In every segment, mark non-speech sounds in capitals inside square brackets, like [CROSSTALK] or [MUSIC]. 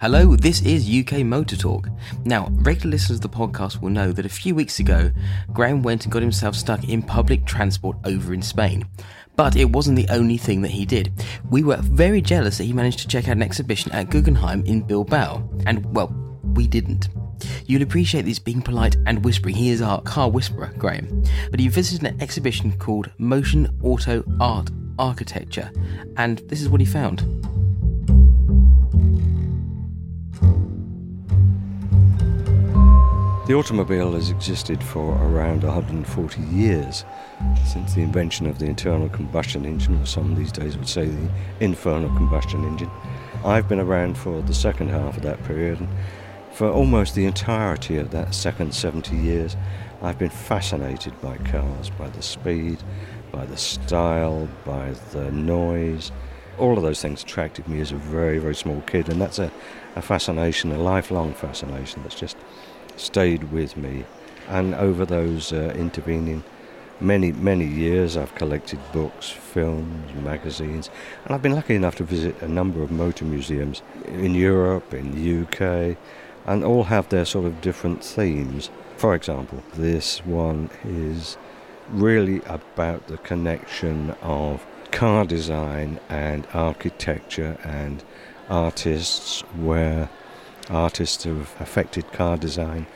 Hello, this is UK Motor Talk. Now, regular listeners of the podcast will know that a few weeks ago, Graham went and got himself stuck in public transport over in Spain. But it wasn't the only thing that he did. We were very jealous that he managed to check out an exhibition at Guggenheim in Bilbao, and well, we didn't. You'll appreciate this being polite and whispering. He is our car whisperer, Graham. But he visited an exhibition called Motion Auto Art Architecture, and this is what he found. The automobile has existed for around 140 years, since the invention of the internal combustion engine, or some these days would say the infernal combustion engine. I've been around for the second half of that period, and for almost the entirety of that second 70 years, I've been fascinated by cars, by the speed, by the style, by the noise. All of those things attracted me as a very, very small kid, and that's a, a fascination, a lifelong fascination that's just stayed with me. And over those uh, intervening many, many years, I've collected books, films, magazines, and I've been lucky enough to visit a number of motor museums in Europe, in the UK, and all have their sort of different themes. For example, this one is really about the connection of car design and architecture and artists, where artists have affected car design,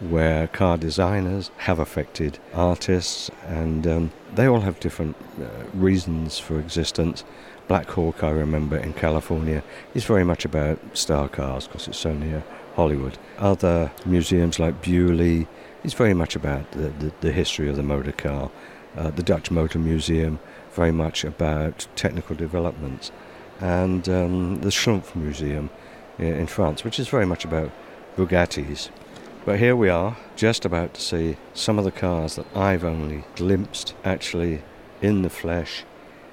where car designers have affected artists, and um, they all have different uh, reasons for existence. Black Hawk, I remember in California, is very much about star cars because it's so near Hollywood. Other museums like Beaulieu is very much about the, the, the history of the motor car. Uh, the Dutch Motor Museum, very much about technical developments. And um, the Schlumpf Museum, in France, which is very much about Bugattis. But here we are, just about to see some of the cars that I've only glimpsed actually in the flesh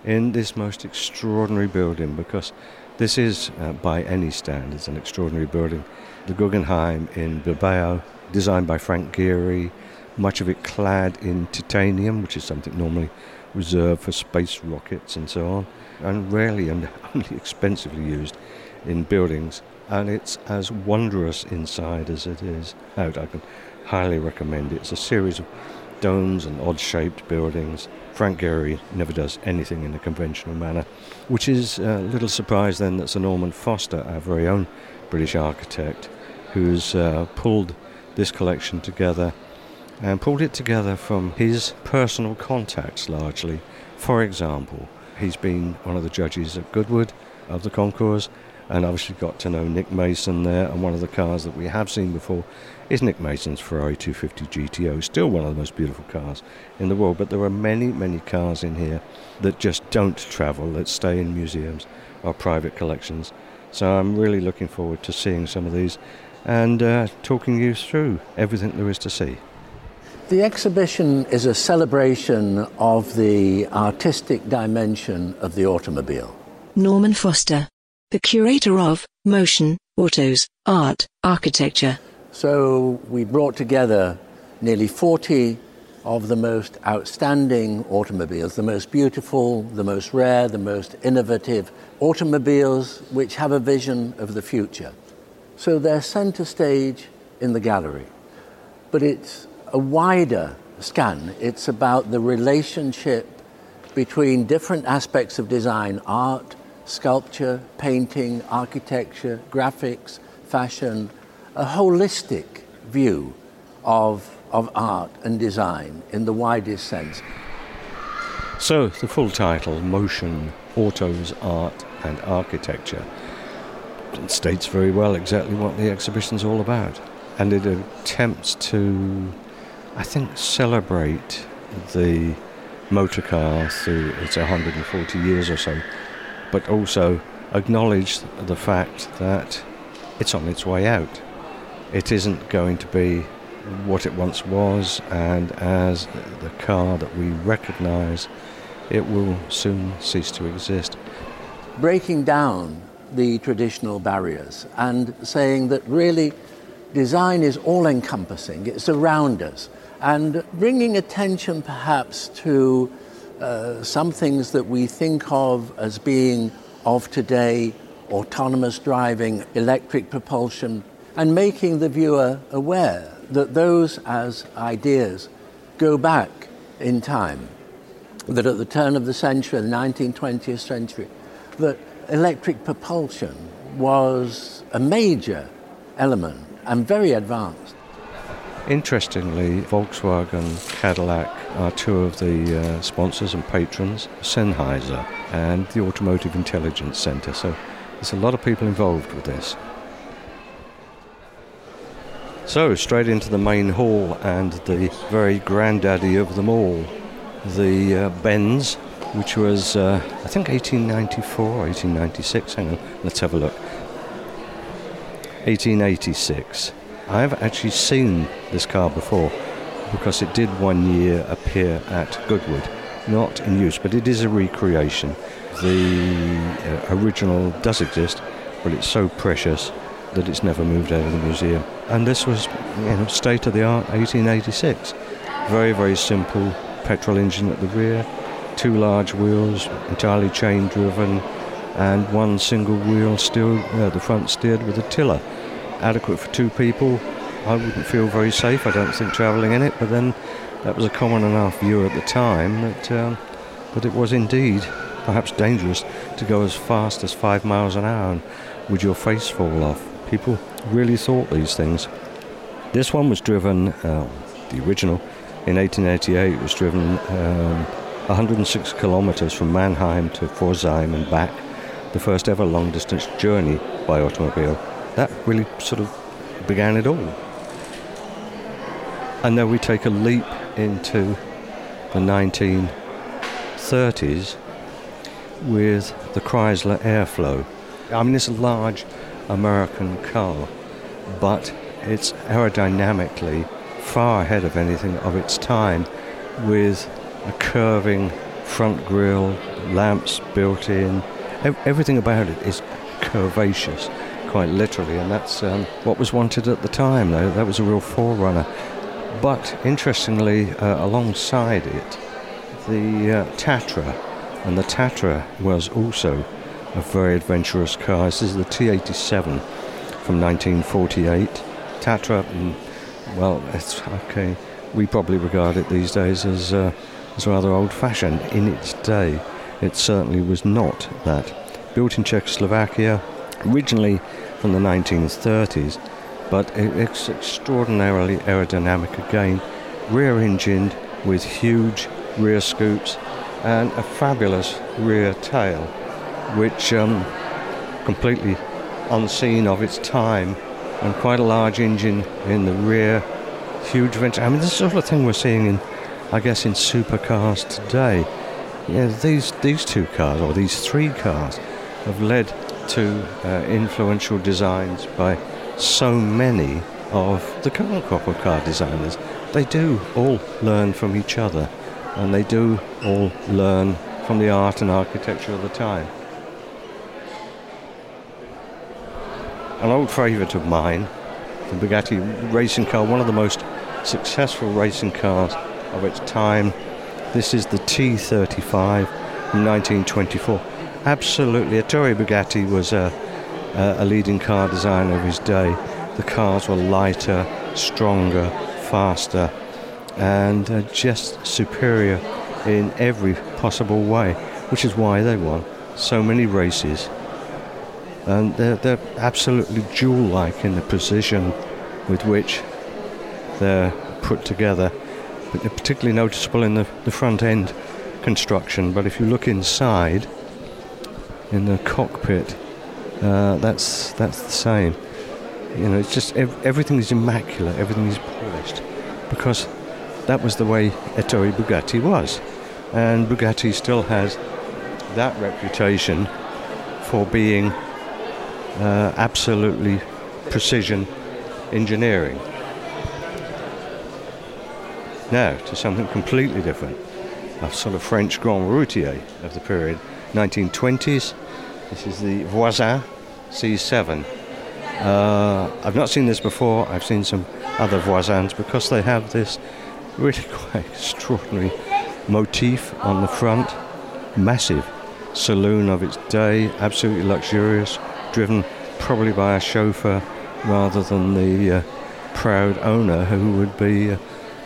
in this most extraordinary building because this is, uh, by any standards, an extraordinary building. The Guggenheim in Bilbao, designed by Frank Gehry, much of it clad in titanium, which is something normally reserved for space rockets and so on, and rarely and [LAUGHS] only expensively used in buildings and it's as wondrous inside as it is out. I can highly recommend it. It's a series of domes and odd shaped buildings. Frank Gehry never does anything in a conventional manner, which is a little surprise then that Sir Norman Foster, our very own British architect, who's uh, pulled this collection together and pulled it together from his personal contacts largely. For example, he's been one of the judges at Goodwood of the concours and obviously got to know Nick Mason there. And one of the cars that we have seen before is Nick Mason's Ferrari 250 GTO, still one of the most beautiful cars in the world. But there are many, many cars in here that just don't travel, that stay in museums or private collections. So I'm really looking forward to seeing some of these and uh, talking you through everything there is to see. The exhibition is a celebration of the artistic dimension of the automobile. Norman Foster the curator of Motion, Autos, Art, Architecture. So we brought together nearly 40 of the most outstanding automobiles, the most beautiful, the most rare, the most innovative automobiles which have a vision of the future. So they're center stage in the gallery. But it's a wider scan. It's about the relationship between different aspects of design, art, sculpture, painting, architecture, graphics, fashion, a holistic view of, of art and design in the widest sense. So, the full title, Motion, Autos, Art and Architecture, states very well exactly what the exhibition's all about. And it attempts to, I think, celebrate the motor car through its 140 years or so but also acknowledge the fact that it's on its way out. It isn't going to be what it once was, and as the car that we recognize, it will soon cease to exist. Breaking down the traditional barriers and saying that really design is all encompassing, it's around us, and bringing attention perhaps to uh, some things that we think of as being of today autonomous driving, electric propulsion, and making the viewer aware that those as ideas go back in time. That at the turn of the century, the 19th, 20th century, that electric propulsion was a major element and very advanced. Interestingly, Volkswagen, Cadillac are two of the uh, sponsors and patrons, Sennheiser and the Automotive Intelligence Centre. So there's a lot of people involved with this. So, straight into the main hall and the very granddaddy of them all, the uh, Benz, which was, uh, I think, 1894, 1896. Hang on, let's have a look. 1886. I have actually seen this car before because it did one year appear at Goodwood. Not in use, but it is a recreation. The uh, original does exist, but it's so precious that it's never moved out of the museum. And this was, you know, state of the art 1886. Very, very simple petrol engine at the rear, two large wheels, entirely chain driven, and one single wheel still, uh, the front steered with a tiller adequate for two people. I wouldn't feel very safe, I don't think, travelling in it, but then that was a common enough view at the time that, um, that it was indeed perhaps dangerous to go as fast as five miles an hour and would your face fall off. People really thought these things. This one was driven, uh, the original, in 1888 was driven um, 106 kilometres from Mannheim to Pforzheim and back, the first ever long distance journey by automobile that really sort of began it all. And then we take a leap into the 1930s with the Chrysler Airflow. I mean, it's a large American car, but it's aerodynamically far ahead of anything of its time with a curving front grille, lamps built in. Everything about it is curvaceous quite literally, and that's um, what was wanted at the time. Though that was a real forerunner. But interestingly, uh, alongside it, the uh, Tatra, and the Tatra was also a very adventurous car. This is the T87 from 1948. Tatra, mm, well, it's okay. We probably regard it these days as uh, as rather old-fashioned. In its day, it certainly was not that. Built in Czechoslovakia, originally from the 1930s, but it's extraordinarily aerodynamic again, rear engined with huge rear scoops and a fabulous rear tail, which um, completely unseen of its time, and quite a large engine in the rear, huge vent. I mean, this is sort of thing we're seeing in, I guess, in supercars today. Yeah, these these two cars or these three cars have led to uh, influential designs by so many of the current crop of car designers. They do all learn from each other and they do all learn from the art and architecture of the time. An old favourite of mine, the Bugatti racing car, one of the most successful racing cars of its time. This is the T35 from 1924 absolutely. Ettore Bugatti was a, a, leading car designer of his day. The cars were lighter, stronger, faster, and uh, just superior in every possible way, which is why they won so many races. And they're, they're absolutely jewel like in the precision with which they're put together. But they're particularly noticeable in the, the front end construction. But if you look inside, in the cockpit, uh, that's that's the same. You know, it's just ev- everything is immaculate, everything is polished, because that was the way Ettore Bugatti was, and Bugatti still has that reputation for being uh, absolutely precision engineering. Now to something completely different, a sort of French Grand Routier of the period. 1920s. This is the Voisin C7. Uh, I've not seen this before. I've seen some other Voisins because they have this really [LAUGHS] quite extraordinary motif on the front. Massive saloon of its day, absolutely luxurious, driven probably by a chauffeur rather than the uh, proud owner who would be uh,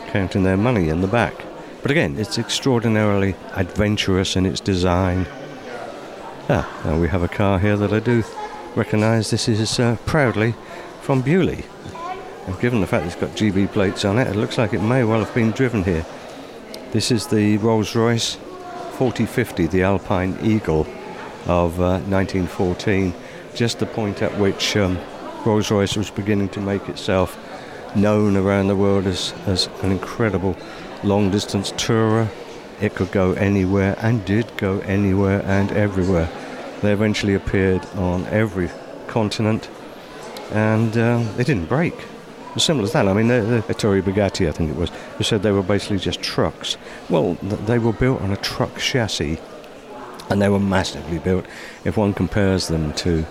counting their money in the back. But again, it's extraordinarily adventurous in its design. Ah, now we have a car here that I do recognise this is uh, proudly from Beaulieu. And given the fact it's got GB plates on it, it looks like it may well have been driven here. This is the Rolls Royce 4050, the Alpine Eagle of uh, 1914, just the point at which um, Rolls Royce was beginning to make itself known around the world as, as an incredible long distance tourer. It could go anywhere and did go anywhere and everywhere. They eventually appeared on every continent and um, they didn't break. As simple as that. I mean, the, the Ettore Bugatti, I think it was, who said they were basically just trucks. Well, th- they were built on a truck chassis and they were massively built. If one compares them to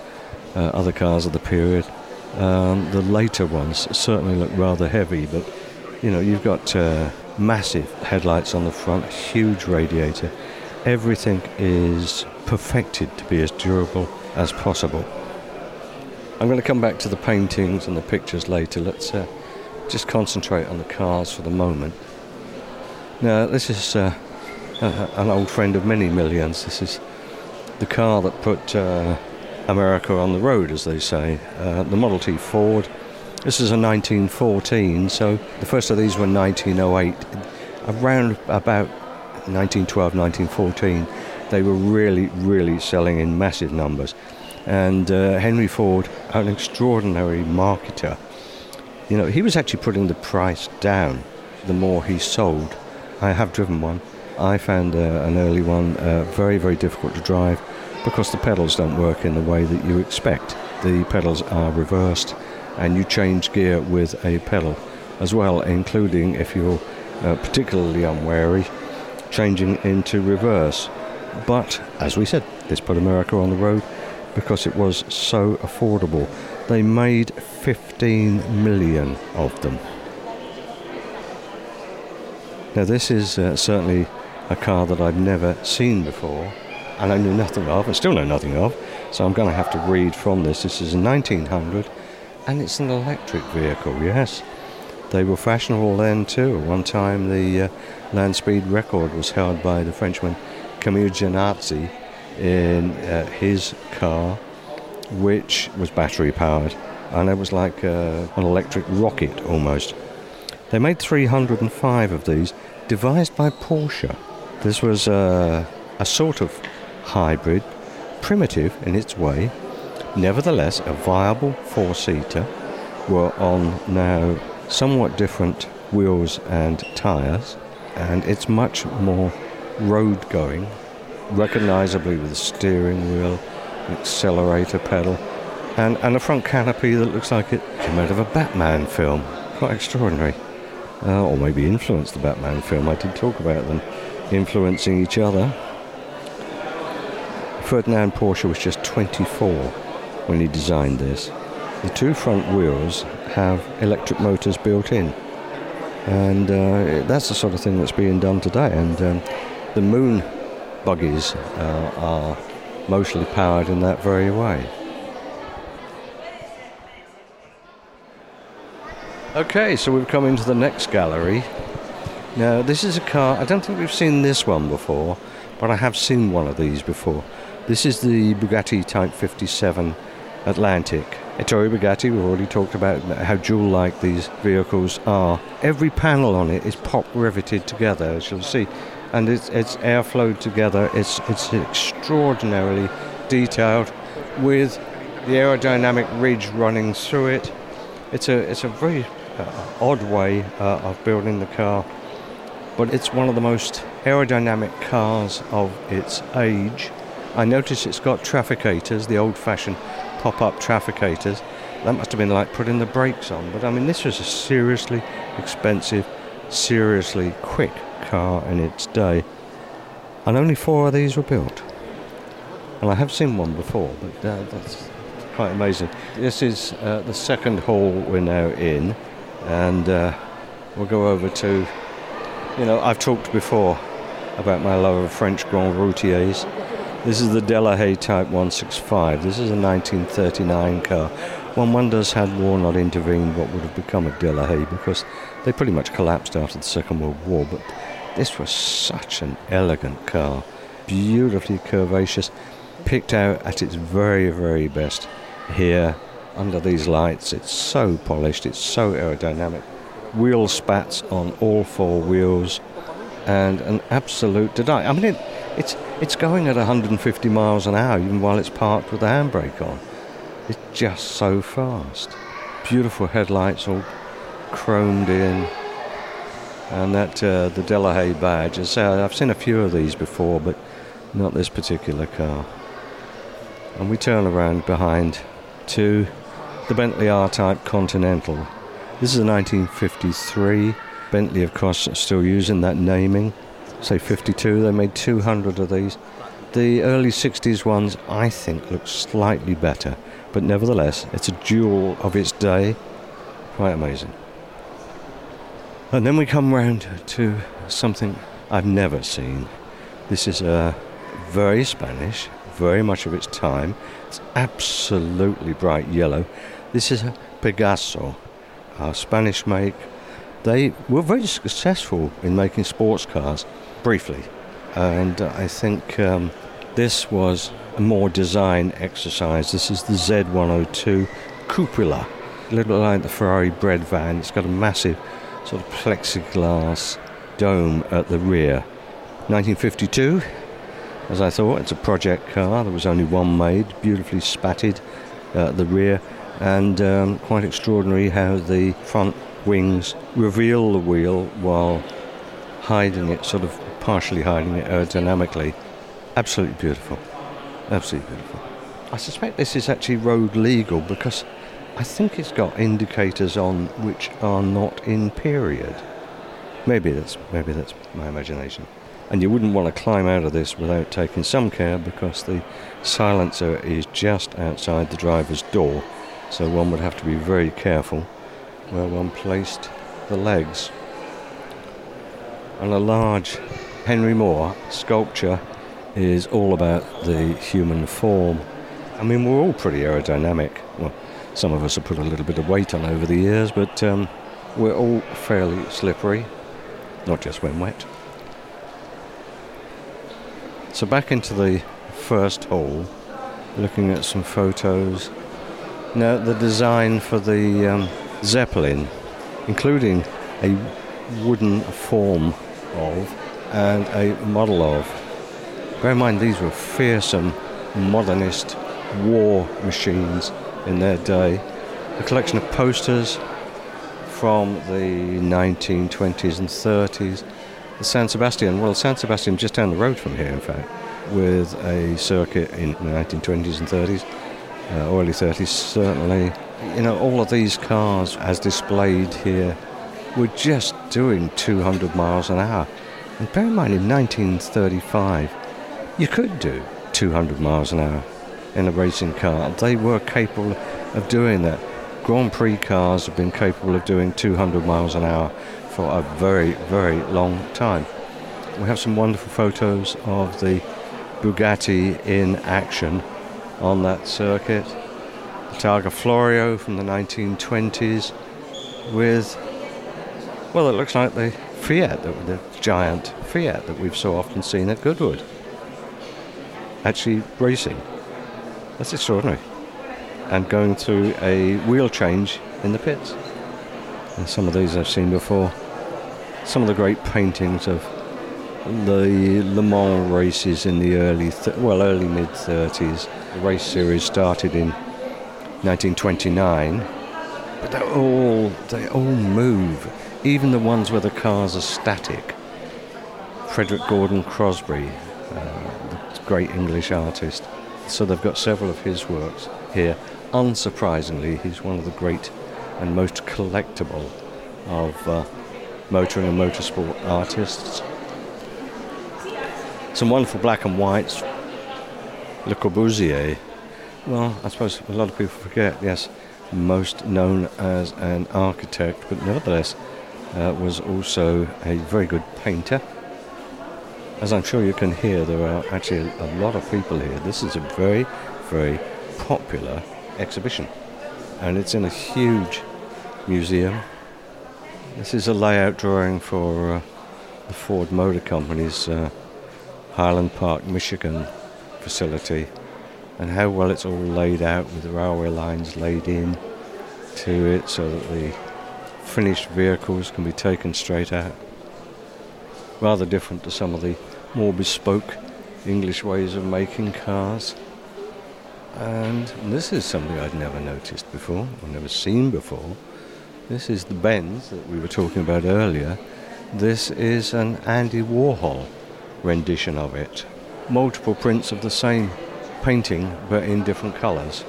uh, other cars of the period, um, the later ones certainly look rather heavy, but you know, you've got uh, massive headlights on the front, huge radiator. Everything is perfected to be as durable as possible. I'm going to come back to the paintings and the pictures later. Let's uh, just concentrate on the cars for the moment. Now, this is uh, an old friend of many millions. This is the car that put uh, America on the road, as they say. Uh, the Model T Ford. This is a 1914, so the first of these were 1908. Around about 1912, 1914, they were really, really selling in massive numbers. And uh, Henry Ford, an extraordinary marketer, you know, he was actually putting the price down the more he sold. I have driven one. I found uh, an early one uh, very, very difficult to drive because the pedals don't work in the way that you expect. The pedals are reversed and you change gear with a pedal as well, including if you're uh, particularly unwary, changing into reverse. But as we said, this put America on the road because it was so affordable. They made 15 million of them. Now, this is uh, certainly a car that I've never seen before, and I knew nothing of, and still know nothing of, so I'm going to have to read from this. This is a 1900, and it's an electric vehicle, yes. They were fashionable then too. One time, the uh, land speed record was held by the Frenchman Camille Jenatzy in uh, his car, which was battery powered, and it was like uh, an electric rocket almost. They made 305 of these, devised by Porsche. This was uh, a sort of hybrid, primitive in its way, nevertheless a viable four seater, were on now somewhat different wheels and tyres, and it's much more road going recognisably with a steering wheel, accelerator pedal, and, and a front canopy that looks like it came out of a Batman film. Quite extraordinary. Uh, or maybe influenced the Batman film. I did talk about them influencing each other. Ferdinand Porsche was just 24 when he designed this. The two front wheels have electric motors built in. And uh, that's the sort of thing that's being done today. And um, the moon buggies uh, are mostly powered in that very way. Okay, so we've come into the next gallery. Now, this is a car, I don't think we've seen this one before, but I have seen one of these before. This is the Bugatti Type 57 Atlantic. Ettore Bugatti, we've already talked about how jewel like these vehicles are. Every panel on it is pop riveted together, as you'll see and it's, it's airflowed together. It's, it's extraordinarily detailed with the aerodynamic ridge running through it. It's a, it's a very uh, odd way uh, of building the car, but it's one of the most aerodynamic cars of its age. I notice it's got trafficators, the old fashioned pop up trafficators. That must have been like putting the brakes on, but I mean, this was a seriously expensive, seriously quick car in its day. And only four of these were built. And I have seen one before, but uh, that's quite amazing. This is uh, the second hall we're now in, and uh, we'll go over to, you know, I've talked before about my love of French Grand Routiers. This is the Delahaye Type 165. This is a 1939 car. One wonders had war not intervened what would have become of Delahaye because they pretty much collapsed after the Second World War. But this was such an elegant car, beautifully curvaceous, picked out at its very, very best here under these lights. It's so polished, it's so aerodynamic. Wheel spats on all four wheels, and an absolute delight. I mean, it, it's it's going at 150 miles an hour even while it's parked with the handbrake on. It's just so fast. Beautiful headlights, all chromed in, and that uh, the Delahaye badge. As I I've seen a few of these before, but not this particular car. And we turn around behind to the Bentley R-Type Continental. This is a 1953. Bentley, of course, still using that naming. Say 52, they made 200 of these. The early 60s ones, I think, look slightly better, but nevertheless, it's a jewel of its day. Quite amazing. And then we come round to something I've never seen. This is a very Spanish, very much of its time. It's absolutely bright yellow. This is a Pegaso, a Spanish make. They were very successful in making sports cars, briefly. And I think um, this was a more design exercise. This is the Z102 Cupola, a little like the Ferrari bread van. It's got a massive sort of plexiglass dome at the rear. 1952, as I thought, it's a project car. There was only one made, beautifully spatted at the rear and um, quite extraordinary how the front wings reveal the wheel while hiding it, sort of partially hiding it uh, aerodynamically. Absolutely beautiful. Absolutely beautiful. I suspect this is actually road legal because I think it's got indicators on which are not in period. Maybe that's maybe that's my imagination. And you wouldn't want to climb out of this without taking some care because the silencer is just outside the driver's door so one would have to be very careful where one placed the legs. And a large Henry Moore sculpture is all about the human form. I mean, we're all pretty aerodynamic. Well, some of us have put a little bit of weight on over the years, but um, we're all fairly slippery, not just when wet. So back into the first hole, looking at some photos Now, the design for the um, Zeppelin, including a wooden form of and a model of. Bear in mind, these were fearsome modernist war machines in their day. A collection of posters from the 1920s and 30s. The San Sebastian, well, San Sebastian just down the road from here, in fact, with a circuit in the 1920s and 30s uh, early 30s, certainly. You know, all of these cars, as displayed here, were just doing 200 miles an hour. And bear in mind, in 1935, you could do 200 miles an hour in a racing car. They were capable of doing that. Grand Prix cars have been capable of doing 200 miles an hour for a very, very long time. We have some wonderful photos of the Bugatti in action on that circuit. The Targa Florio from the 1920s with, well, it looks like the Fiat, the giant Fiat that we've so often seen at Goodwood. Actually racing. That's extraordinary. And going through a wheel change in the pits. And some of these I've seen before. Some of the great paintings of the Le Mans races in the early, th- well, early mid 30s. The race series started in 1929, but they all they all move, even the ones where the cars are static. Frederick Gordon Crosby, uh, the great English artist, so they've got several of his works here. Unsurprisingly, he's one of the great and most collectible of uh, motoring and motorsport artists. Some wonderful black and whites. Le Corbusier. Well, I suppose a lot of people forget, yes, most known as an architect, but nevertheless uh, was also a very good painter. As I'm sure you can hear, there are actually a lot of people here. This is a very, very popular exhibition, and it's in a huge museum. This is a layout drawing for uh, the Ford Motor Company's uh, Highland Park, Michigan facility, and how well it's all laid out with the railway lines laid in to it so that the finished vehicles can be taken straight out. Rather different to some of the more bespoke English ways of making cars. And this is something I'd never noticed before, or never seen before. This is the Benz that we were talking about earlier. This is an Andy Warhol rendition of it. Multiple prints of the same painting, but in different colours.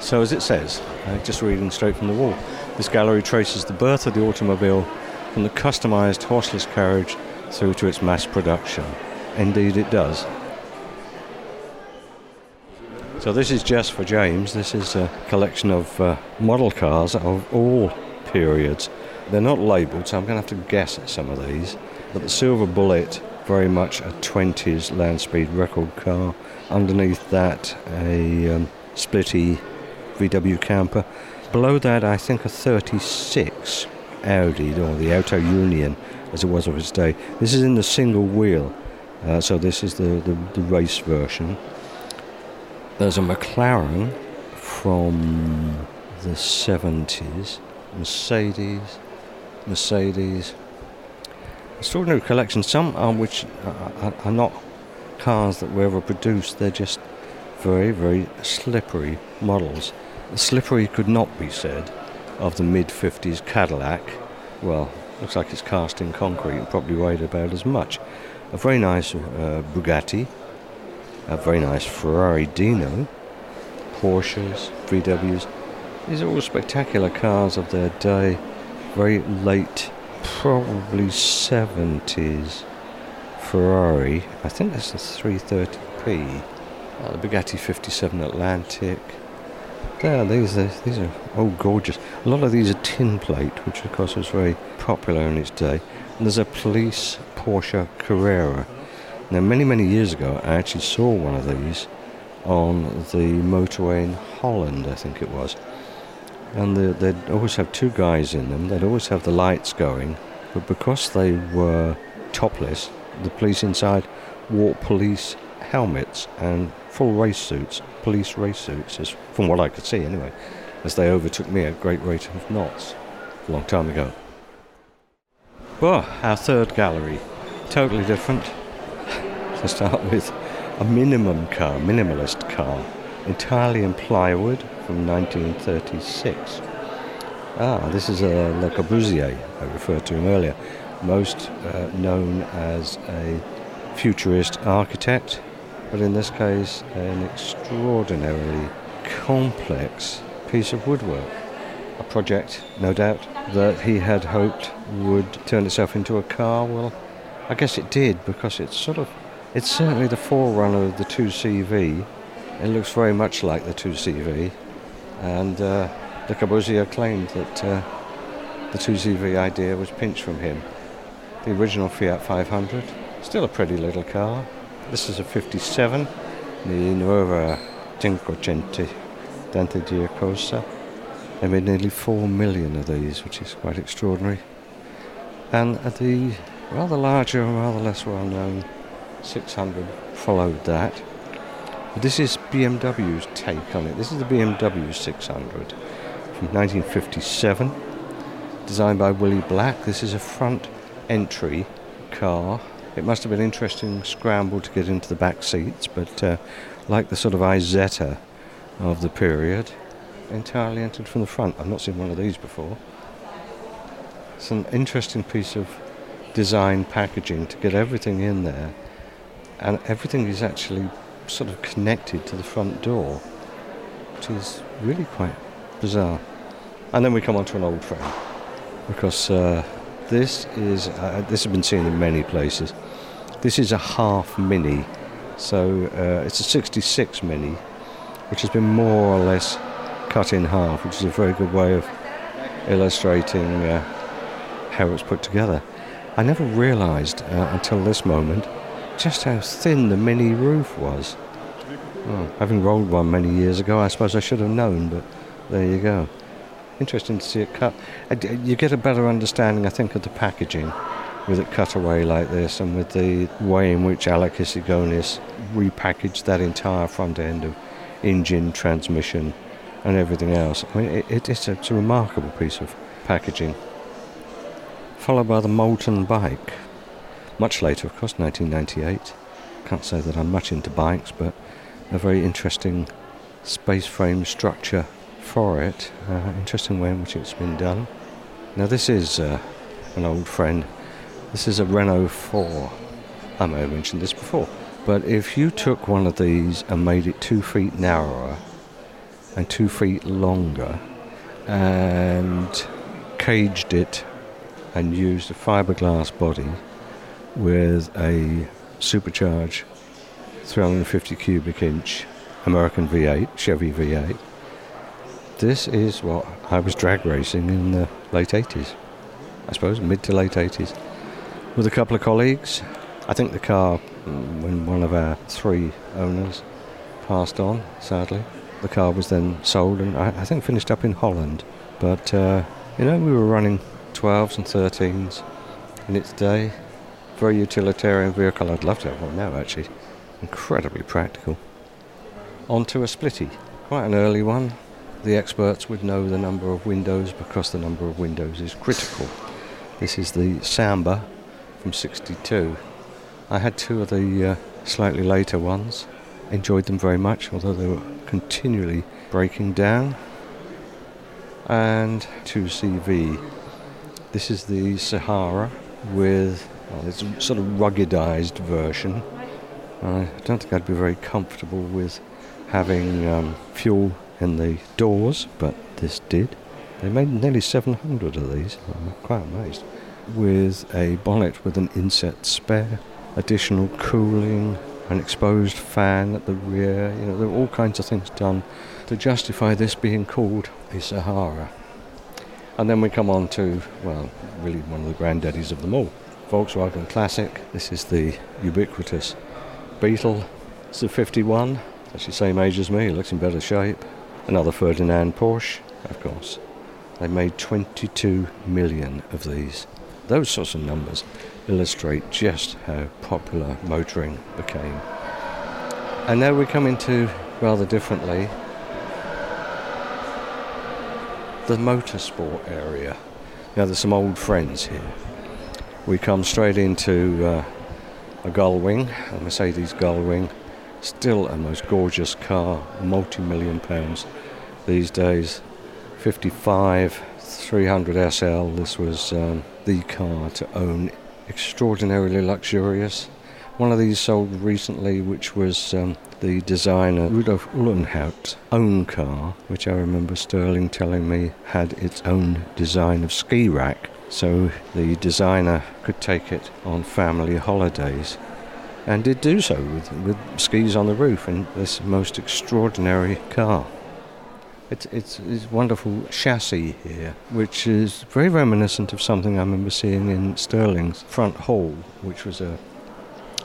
So, as it says, uh, just reading straight from the wall, this gallery traces the birth of the automobile from the customised horseless carriage through to its mass production. Indeed, it does. So, this is just for James. This is a collection of uh, model cars of all periods. They're not labelled, so I'm going to have to guess at some of these. But the Silver Bullet, very much a 20s land speed record car. Underneath that, a um, splitty VW camper. Below that, I think a 36 Audi, or the Auto Union, as it was of its day. This is in the single wheel, uh, so this is the, the, the, race version. There's a McLaren from the 70s, Mercedes, Mercedes. Extraordinary collection, some are which are, are not cars that were ever produced, they're just very, very slippery models. Slippery could not be said of the mid 50s Cadillac. Well, looks like it's cast in concrete and probably weighed about as much. A very nice uh, Bugatti, a very nice Ferrari Dino, Porsches, VWs. These are all spectacular cars of their day, very late, probably 70s Ferrari. I think that's the 330p. Uh, the Bugatti 57 Atlantic. There, these are, these are oh gorgeous. A lot of these are tin plate, which of course was very popular in its day. And there's a police Porsche Carrera. Now, many many years ago, I actually saw one of these on the motorway in Holland, I think it was. And the, they'd always have two guys in them. They'd always have the lights going, but because they were topless, the police inside wore police helmets and full race suits, police race suits, as, from what I could see anyway, as they overtook me at great rate of knots a long time ago. Well, our third gallery, totally different. [LAUGHS] to start with, a minimum car, minimalist car, entirely in plywood from 1936. Ah, this is a Le Corbusier, I referred to him earlier, most uh, known as a futurist architect but in this case, an extraordinarily complex piece of woodwork. A project, no doubt, that he had hoped would turn itself into a car. Well, I guess it did because it's sort of, it's certainly the forerunner of the 2CV. It looks very much like the 2CV, and uh, Le claimed that uh, the 2CV idea was pinched from him. The original Fiat 500, still a pretty little car, this is a 57, the Nuova 500 Dante Giacosa. They made nearly 4 million of these, which is quite extraordinary. And the rather larger and rather less well known 600 followed that. But this is BMW's take on it. This is the BMW 600 from 1957, designed by Willie Black. This is a front entry car it must have been interesting scramble to get into the back seats, but uh, like the sort of Isetta of the period, entirely entered from the front. I've not seen one of these before. It's an interesting piece of design packaging to get everything in there, and everything is actually sort of connected to the front door, which is really quite bizarre. And then we come on to an old friend, because uh, this is uh, this has been seen in many places. This is a half mini, so uh, it's a 66 mini, which has been more or less cut in half, which is a very good way of illustrating uh, how it's put together. I never realised uh, until this moment just how thin the Mini roof was. Well, having rolled one many years ago, I suppose I should have known, but there you go. Interesting to see it cut. You get a better understanding, I think, of the packaging with it cut away like this and with the way in which Alec Issigonis repackaged that entire front end of engine, transmission, and everything else. I mean, it, it's, a, it's a remarkable piece of packaging. Followed by the Moulton bike. Much later, of course, 1998. Can't say that I'm much into bikes, but a very interesting space frame structure for it. Uh, interesting way in which it's been done. Now, this is uh, an old friend. This is a Renault 4. I may have mentioned this before. But if you took one of these and made it two feet narrower and two feet longer and caged it and used a fiberglass body with a supercharged 350 cubic inch American V8, Chevy V8. This is what I was drag racing in the late 80s, I suppose, mid to late 80s, with a couple of colleagues. I think the car, mm, when one of our three owners passed on, sadly, the car was then sold and I, I think finished up in Holland. But, uh, you know, we were running 12s and 13s in its day. Very utilitarian vehicle. I'd love to have one now, actually. Incredibly practical. Onto a splitty. Quite an early one. The experts would know the number of windows because the number of windows is critical. This is the Samba from 62. I had two of the uh, slightly later ones. Enjoyed them very much, although they were continually breaking down. And 2CV. This is the Sahara with well, it's sort of ruggedized version. I don't think I'd be very comfortable with having um, fuel in the doors, but this did. They made nearly 700 of these. I'm quite amazed. With a bonnet with an inset spare, additional cooling, an exposed fan at the rear. You know, there are all kinds of things done to justify this being called a Sahara. And then we come on to, well, really one of the granddaddies of them all. Volkswagen Classic. This is the ubiquitous Beetle. It's a 51. Actually, same age as me. Looks in better shape. Another Ferdinand Porsche, of course. They made 22 million of these. Those sorts of numbers illustrate just how popular motoring became. And now we come into rather differently the motorsport area. Now, there's some old friends here we come straight into uh, a Gullwing, a Mercedes Gullwing. Still a most gorgeous car, multi million pounds these days. 55 300 SL, this was um, the car to own. Extraordinarily luxurious. One of these sold recently, which was um, the designer Rudolf Uhlenhaut's own car, which I remember Stirling telling me had its own design of ski rack so the designer could take it on family holidays and did do so with, with skis on the roof in this most extraordinary car. It's, it's, it's wonderful chassis here, which is very reminiscent of something I remember seeing in Stirling's front hall, which was a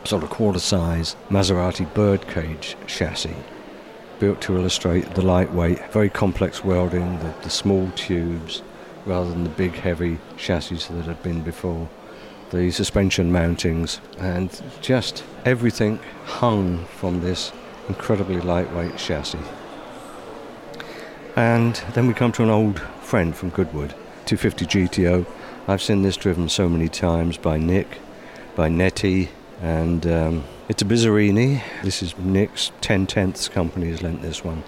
sort of quarter size Maserati birdcage chassis built to illustrate the lightweight, very complex welding, the, the small tubes, rather than the big heavy chassis that had been before. The suspension mountings and just everything hung from this incredibly lightweight chassis. And then we come to an old friend from Goodwood, 250 GTO. I've seen this driven so many times by Nick, by Nettie, and um, it's a Bizzarini. This is Nick's 10 tenths company has lent this one.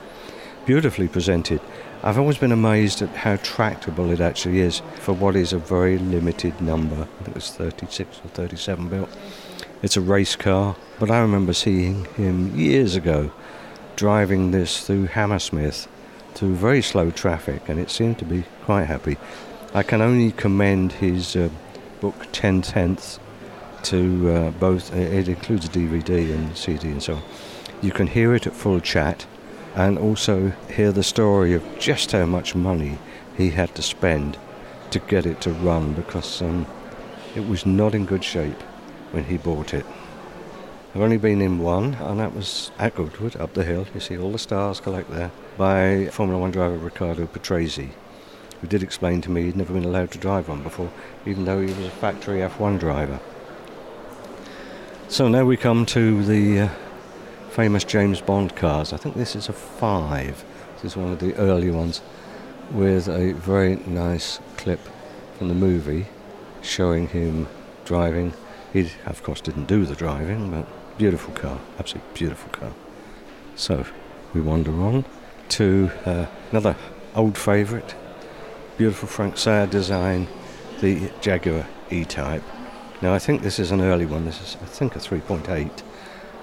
Beautifully presented. I've always been amazed at how tractable it actually is for what is a very limited number. I think it's 36 or 37 built. It's a race car, but I remember seeing him years ago driving this through Hammersmith through very slow traffic, and it seemed to be quite happy. I can only commend his uh, book 10 tenths to uh, both, it includes a DVD and CD and so on. You can hear it at full chat and also hear the story of just how much money he had to spend to get it to run because um, It was not in good shape when he bought it. I've only been in one, and that was at Goodwood, up the hill. You see all the stars collect there, by Formula One driver Riccardo Patrese, who did explain to me he'd never been allowed to drive one before, even though he was a factory F1 driver. So now we come to the uh, famous James Bond cars. I think this is a 5. This is one of the early ones with a very nice clip from the movie showing him driving. He, of course, didn't do the driving, but beautiful car, absolutely beautiful car. So we wander on to uh, another old favourite, beautiful Frank Sayer design, the Jaguar E-Type. Now I think this is an early one. This is I think a 3.8.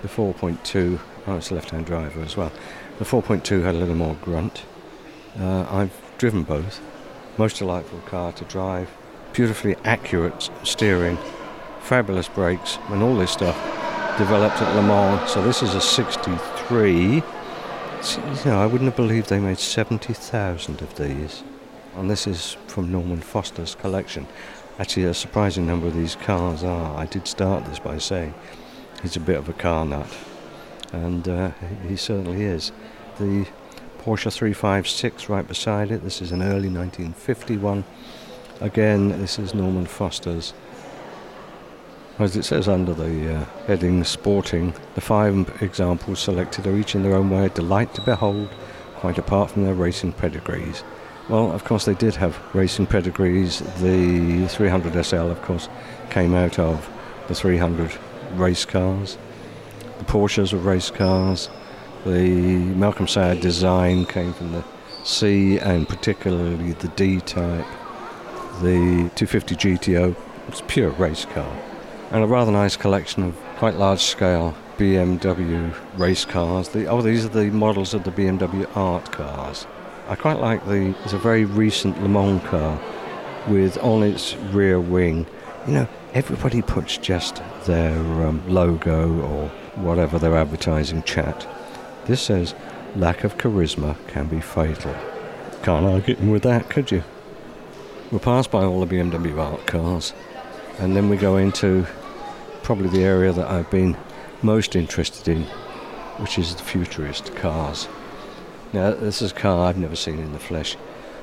The 4.2, oh, it's a left-hand driver as well. The 4.2 had a little more grunt. Uh, I've driven both. Most delightful car to drive. Beautifully accurate steering, fabulous brakes, and all this stuff developed at Le Mans. So this is a 63. You know, I wouldn't have believed they made 70,000 of these. And this is from Norman Foster's collection. Actually, a surprising number of these cars are. I did start this by saying he's a bit of a car nut. And uh, he certainly is. The Porsche 356 right beside it. This is an early 1951. Again, this is Norman Foster's. As it says under the uh, heading Sporting, the five examples selected are each in their own way a delight to behold, quite apart from their racing pedigrees. Well, of course, they did have racing pedigrees. The 300 SL, of course, came out of the 300 race cars. The Porsches were race cars. The Malcolm Sayer design came from the C and particularly the D type. The 250 GTO was pure race car. And a rather nice collection of quite large scale BMW race cars. The, oh, these are the models of the BMW art cars. I quite like the. It's a very recent Le Mans car with on its rear wing. You know, everybody puts just their um, logo or whatever their advertising chat. This says, lack of charisma can be fatal. Can't argue with that, could you? We'll pass by all the BMW art cars, and then we go into probably the area that I've been most interested in, which is the futurist cars. Now, this is a car I've never seen in the flesh.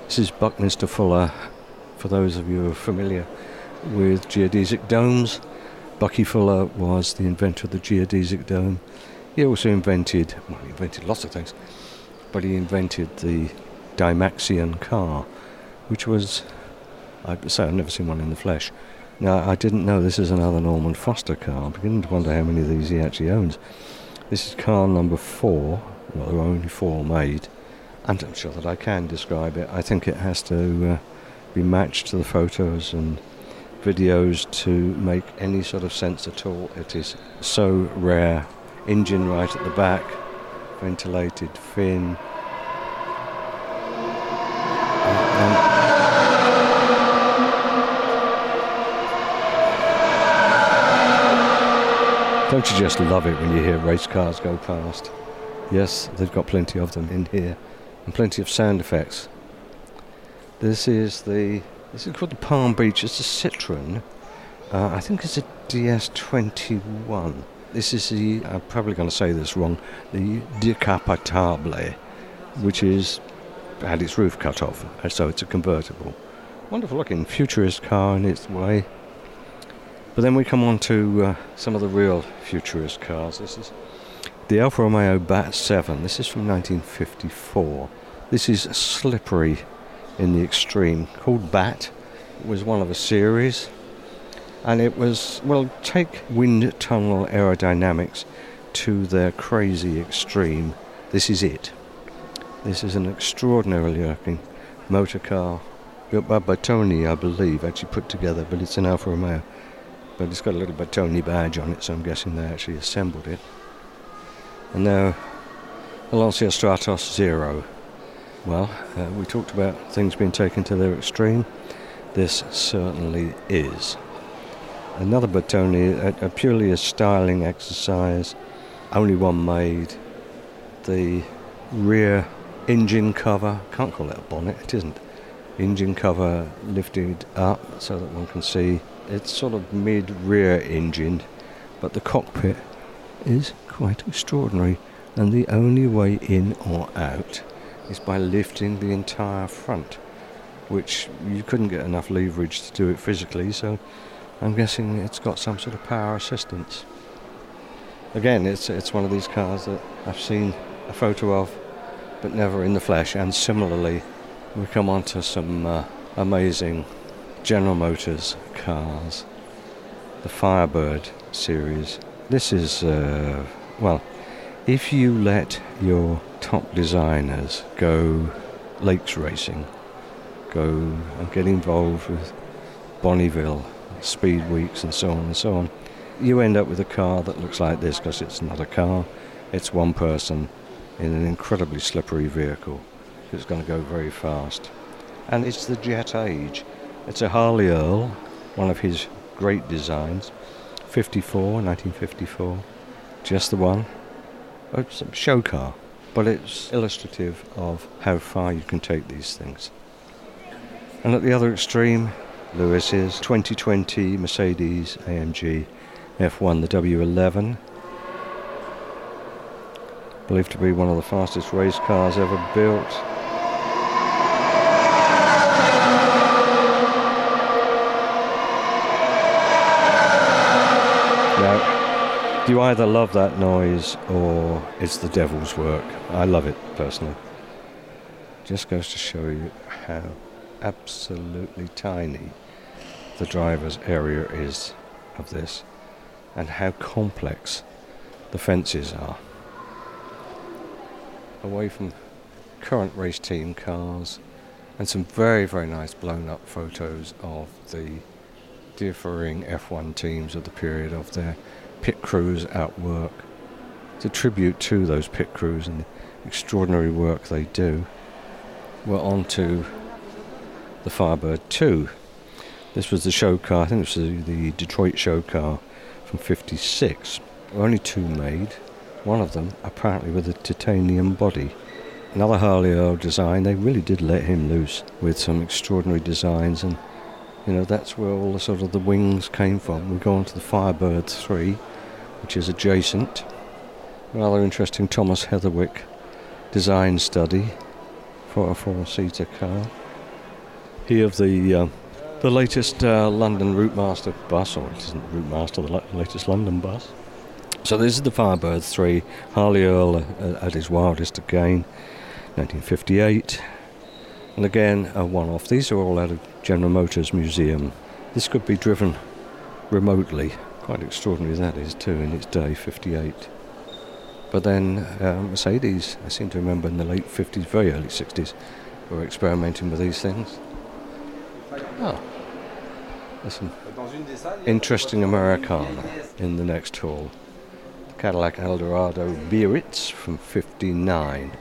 This is Buckminster Fuller, for those of you who are familiar with geodesic domes. Bucky Fuller was the inventor of the geodesic dome. He also invented, well, he invented lots of things, but he invented the Dymaxion car, which was, I say, I've never seen one in the flesh. Now, I didn't know this is another Norman Foster car. I'm beginning to wonder how many of these he actually owns. This is car number four. Well, there are only four made. And I'm sure that I can describe it. I think it has to uh, be matched to the photos and videos to make any sort of sense at all. It is so rare. Engine right at the back, ventilated fin. And, don't you just love it when you hear race cars go past? Yes, they've got plenty of them in here, and plenty of sound effects. This is the this is called the Palm Beach. It's a Citroen. Uh, I think it's a DS21. This is the I'm probably going to say this wrong. The Decapotable, which is had its roof cut off, so it's a convertible. Wonderful looking futurist car in its way. But then we come on to uh, some of the real futurist cars. This is the Alfa Romeo Bat 7. This is from 1954. This is slippery in the extreme. Called Bat. It was one of a series. And it was, well, take wind tunnel aerodynamics to their crazy extreme. This is it. This is an extraordinarily looking motor car built by Bertone, I believe, actually put together, but it's an Alfa Romeo but it's got a little Bertone badge on it, so I'm guessing they actually assembled it. And now, Lancia Stratos Zero. Well, uh, we talked about things being taken to their extreme. This certainly is. Another Bertone, a, a purely a styling exercise, only one made. The rear engine cover, can't call it a bonnet, it isn't. Engine cover lifted up so that one can see It's sort of mid rear engined, but the cockpit is quite extraordinary. And the only way in or out is by lifting the entire front, which you couldn't get enough leverage to do it physically, so I'm guessing it's got some sort of power assistance. Again, it's, it's one of these cars that I've seen a photo of, but never in the flesh, and similarly, we come on to some uh, amazing General Motors cars. The Firebird series. This is, uh, well, if you let your top designers go lakes racing, go and get involved with Bonneville, speed weeks, and so on and so on, you end up with a car that looks like this because it's not a car, it's one person in an incredibly slippery vehicle. It's going to go very fast. And it's the jet age. It's a Harley Earl, one of his great designs. 54, 1954. Just the one. It's a show car, but it's illustrative of how far you can take these things. And at the other extreme, Lewis's 2020 Mercedes AMG F1, the W11. Believed to be one of the fastest race cars ever built. Now, you either love that noise or it's the devil's work. I love it personally. Just goes to show you how absolutely tiny the driver's area is of this and how complex the fences are. Away from current race team cars and some very, very nice blown up photos of the differing F1 teams of the period of their pit crews at work. It's a tribute to those pit crews and the extraordinary work they do. We're on to the Firebird 2. This was the show car, I think this was the Detroit show car from 56. Only two made, one of them apparently with a titanium body. Another Harley Earl design, they really did let him loose with some extraordinary designs and you know, that's where all the sort of the wings came from. We go on to the Firebird 3, which is adjacent. Rather interesting Thomas Heatherwick design study for a four-seater car. Here of the uh, the latest uh, London Routemaster bus, or it isn't Routemaster, the latest London bus. So this is the Firebird 3, Harley Earl uh, at his wildest again, 1958. And again, a one off. These are all out of General Motors Museum. This could be driven remotely. Quite extraordinary that is, too, in its day, 58. But then uh, Mercedes, I seem to remember in the late 50s, very early 60s, were experimenting with these things. Oh, there's some interesting Americana in the next hall. The Cadillac Eldorado Biarritz from 59.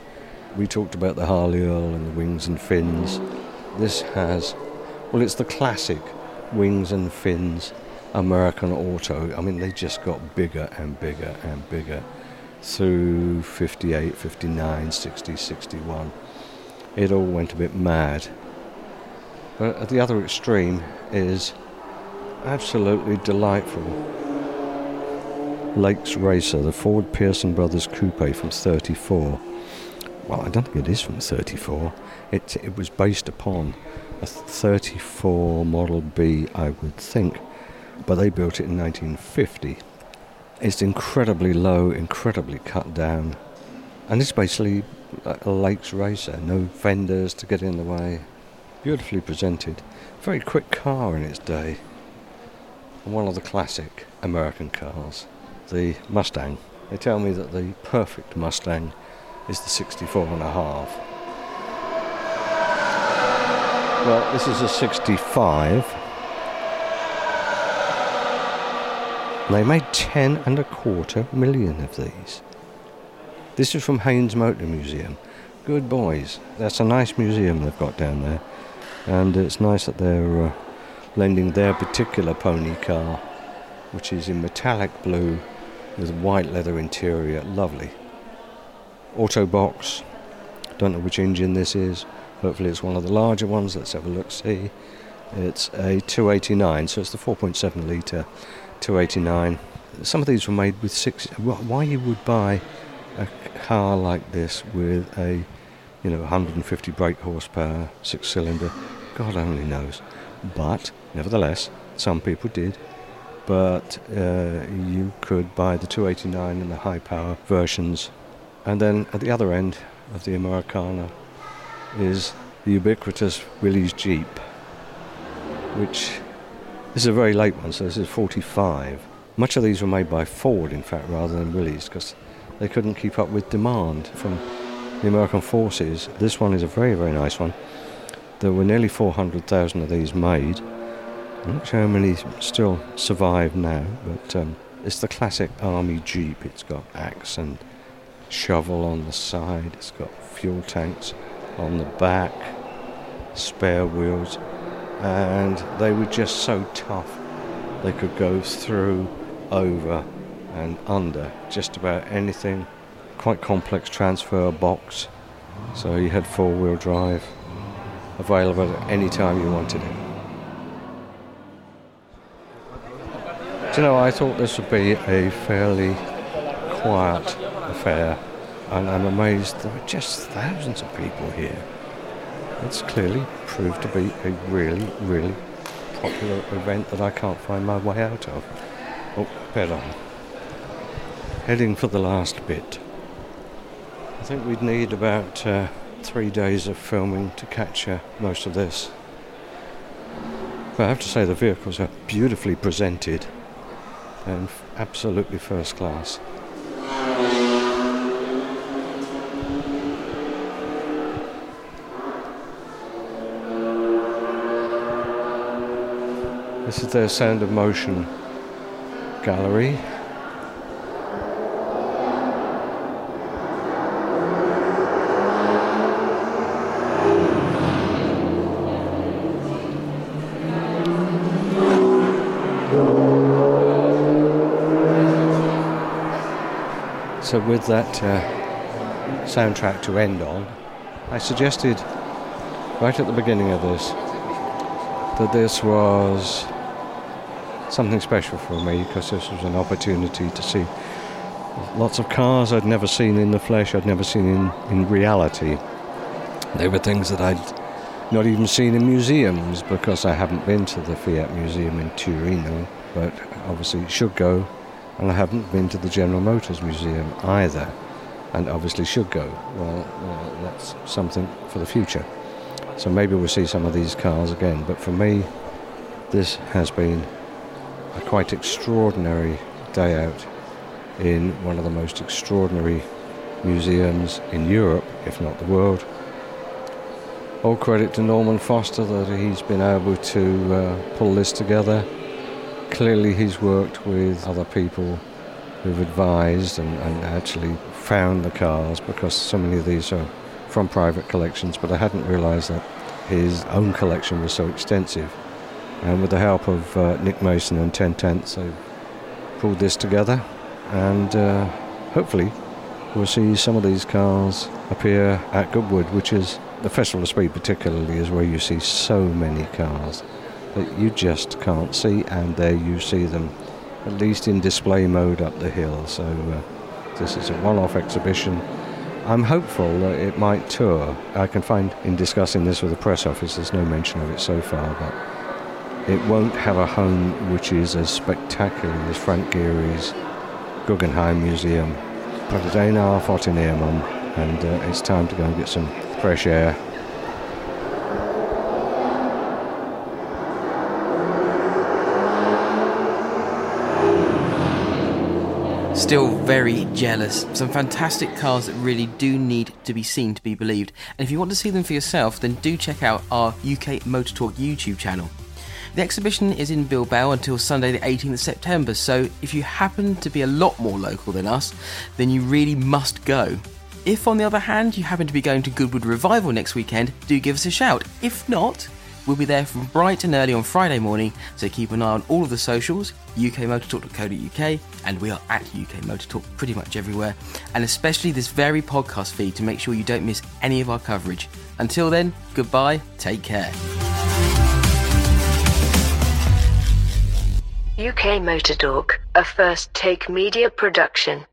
We talked about the Harley Earl and the wings and fins. This has, well, it's the classic wings and fins American auto. I mean, they just got bigger and bigger and bigger through 58, 59, 60, 61. It all went a bit mad. But at the other extreme is absolutely delightful. Lakes Racer, the Ford Pierson Brothers Coupe from 34 well, I don't think it is from 34. It, it was based upon a 34 Model B, I would think, but they built it in 1950. It's incredibly low, incredibly cut down, and it's basically a lakes racer. No fenders to get in the way. Beautifully presented. Very quick car in its day. And one of the classic American cars, the Mustang. They tell me that the perfect Mustang is the 64 and a half. Well, this is a 65. They made 10 and a quarter million of these. This is from Haynes Motor Museum. Good boys. That's a nice museum they've got down there. And it's nice that they're uh, lending their particular pony car, which is in metallic blue with white leather interior. Lovely. Autobox. Don't know which engine this is. Hopefully it's one of the larger ones. Let's have a look see. It's a 289, so it's the 4.7 litre 289. Some of these were made with six. Why you would buy a car like this with a, you know, 150 brake horsepower, six cylinder, God only knows. But nevertheless, some people did. But uh, you could buy the 289 and the high power versions. And then at the other end of the Americana is the ubiquitous Willys Jeep, which this is a very late one, so this is 45. Much of these were made by Ford, in fact, rather than Willys, because they couldn't keep up with demand from the American forces. This one is a very, very nice one. There were nearly 400,000 of these made. I'm not sure how many still survive now, but um, it's the classic army jeep. It's got axe and shovel on the side, it's got fuel tanks on the back, spare wheels, and they were just so tough. They could go through, over, and under just about anything. Quite complex transfer box, so you had four wheel drive available at any time you wanted it. Do you know, I thought this would be a fairly quiet affair, and I'm amazed there are just thousands of people here. It's clearly proved to be a really, really popular event that I can't find my way out of. Oh, bed on. Heading for the last bit. I think we'd need about uh, three days of filming to capture most of this. But I have to say the vehicles are beautifully presented and absolutely first class. This is their Sound of Motion gallery. So, with that uh, soundtrack to end on, I suggested right at the beginning of this that this was something special for me because this was an opportunity to see lots of cars I'd never seen in the flesh, I'd never seen in, in reality. They were things that I'd not even seen in museums because I haven't been to the Fiat Museum in Torino, but obviously should go. And I haven't been to the General Motors Museum either, and obviously should go. Well, well that's something for the future. So maybe we'll see some of these cars again. But for me, this has been a quite extraordinary day out in one of the most extraordinary museums in Europe, if not the world. All credit to Norman Foster that he's been able to uh, pull this together. Clearly, he's worked with other people who've advised and, and actually found the cars because so many of these are from private collections, but I hadn't realised that his own collection was so extensive. And with the help of uh, Nick Mason and Ten Tenths, they've pulled this together, and uh, hopefully we'll see some of these cars appear at Goodwood, which is the Festival of Speed, particularly, is where you see so many cars that you just can't see, and there you see them, at least in display mode up the hill. So uh, this is a one-off exhibition. I'm hopeful that it might tour. I can find in discussing this with the press office, there's no mention of it so far, but it won't have a home which is as spectacular as Frank Gehry's Guggenheim Museum. But it ain't half hot in here, Mum, and uh, it's time to go and get some fresh air. Still very jealous. Some fantastic cars that really do need to be seen to be believed. And if you want to see them for yourself, then do check out our UK Motor Talk YouTube channel. The exhibition is in Bilbao until Sunday, the 18th of September, so if you happen to be a lot more local than us, then you really must go. If, on the other hand, you happen to be going to Goodwood Revival next weekend, do give us a shout. If not, we'll be there from bright and early on Friday morning, so keep an eye on all of the socials, ukmotortalk.co.uk, and we are at UK Motor Talk pretty much everywhere, and especially this very podcast feed to make sure you don't miss any of our coverage. Until then, goodbye, take care. UK Motor Talk, a first take media production.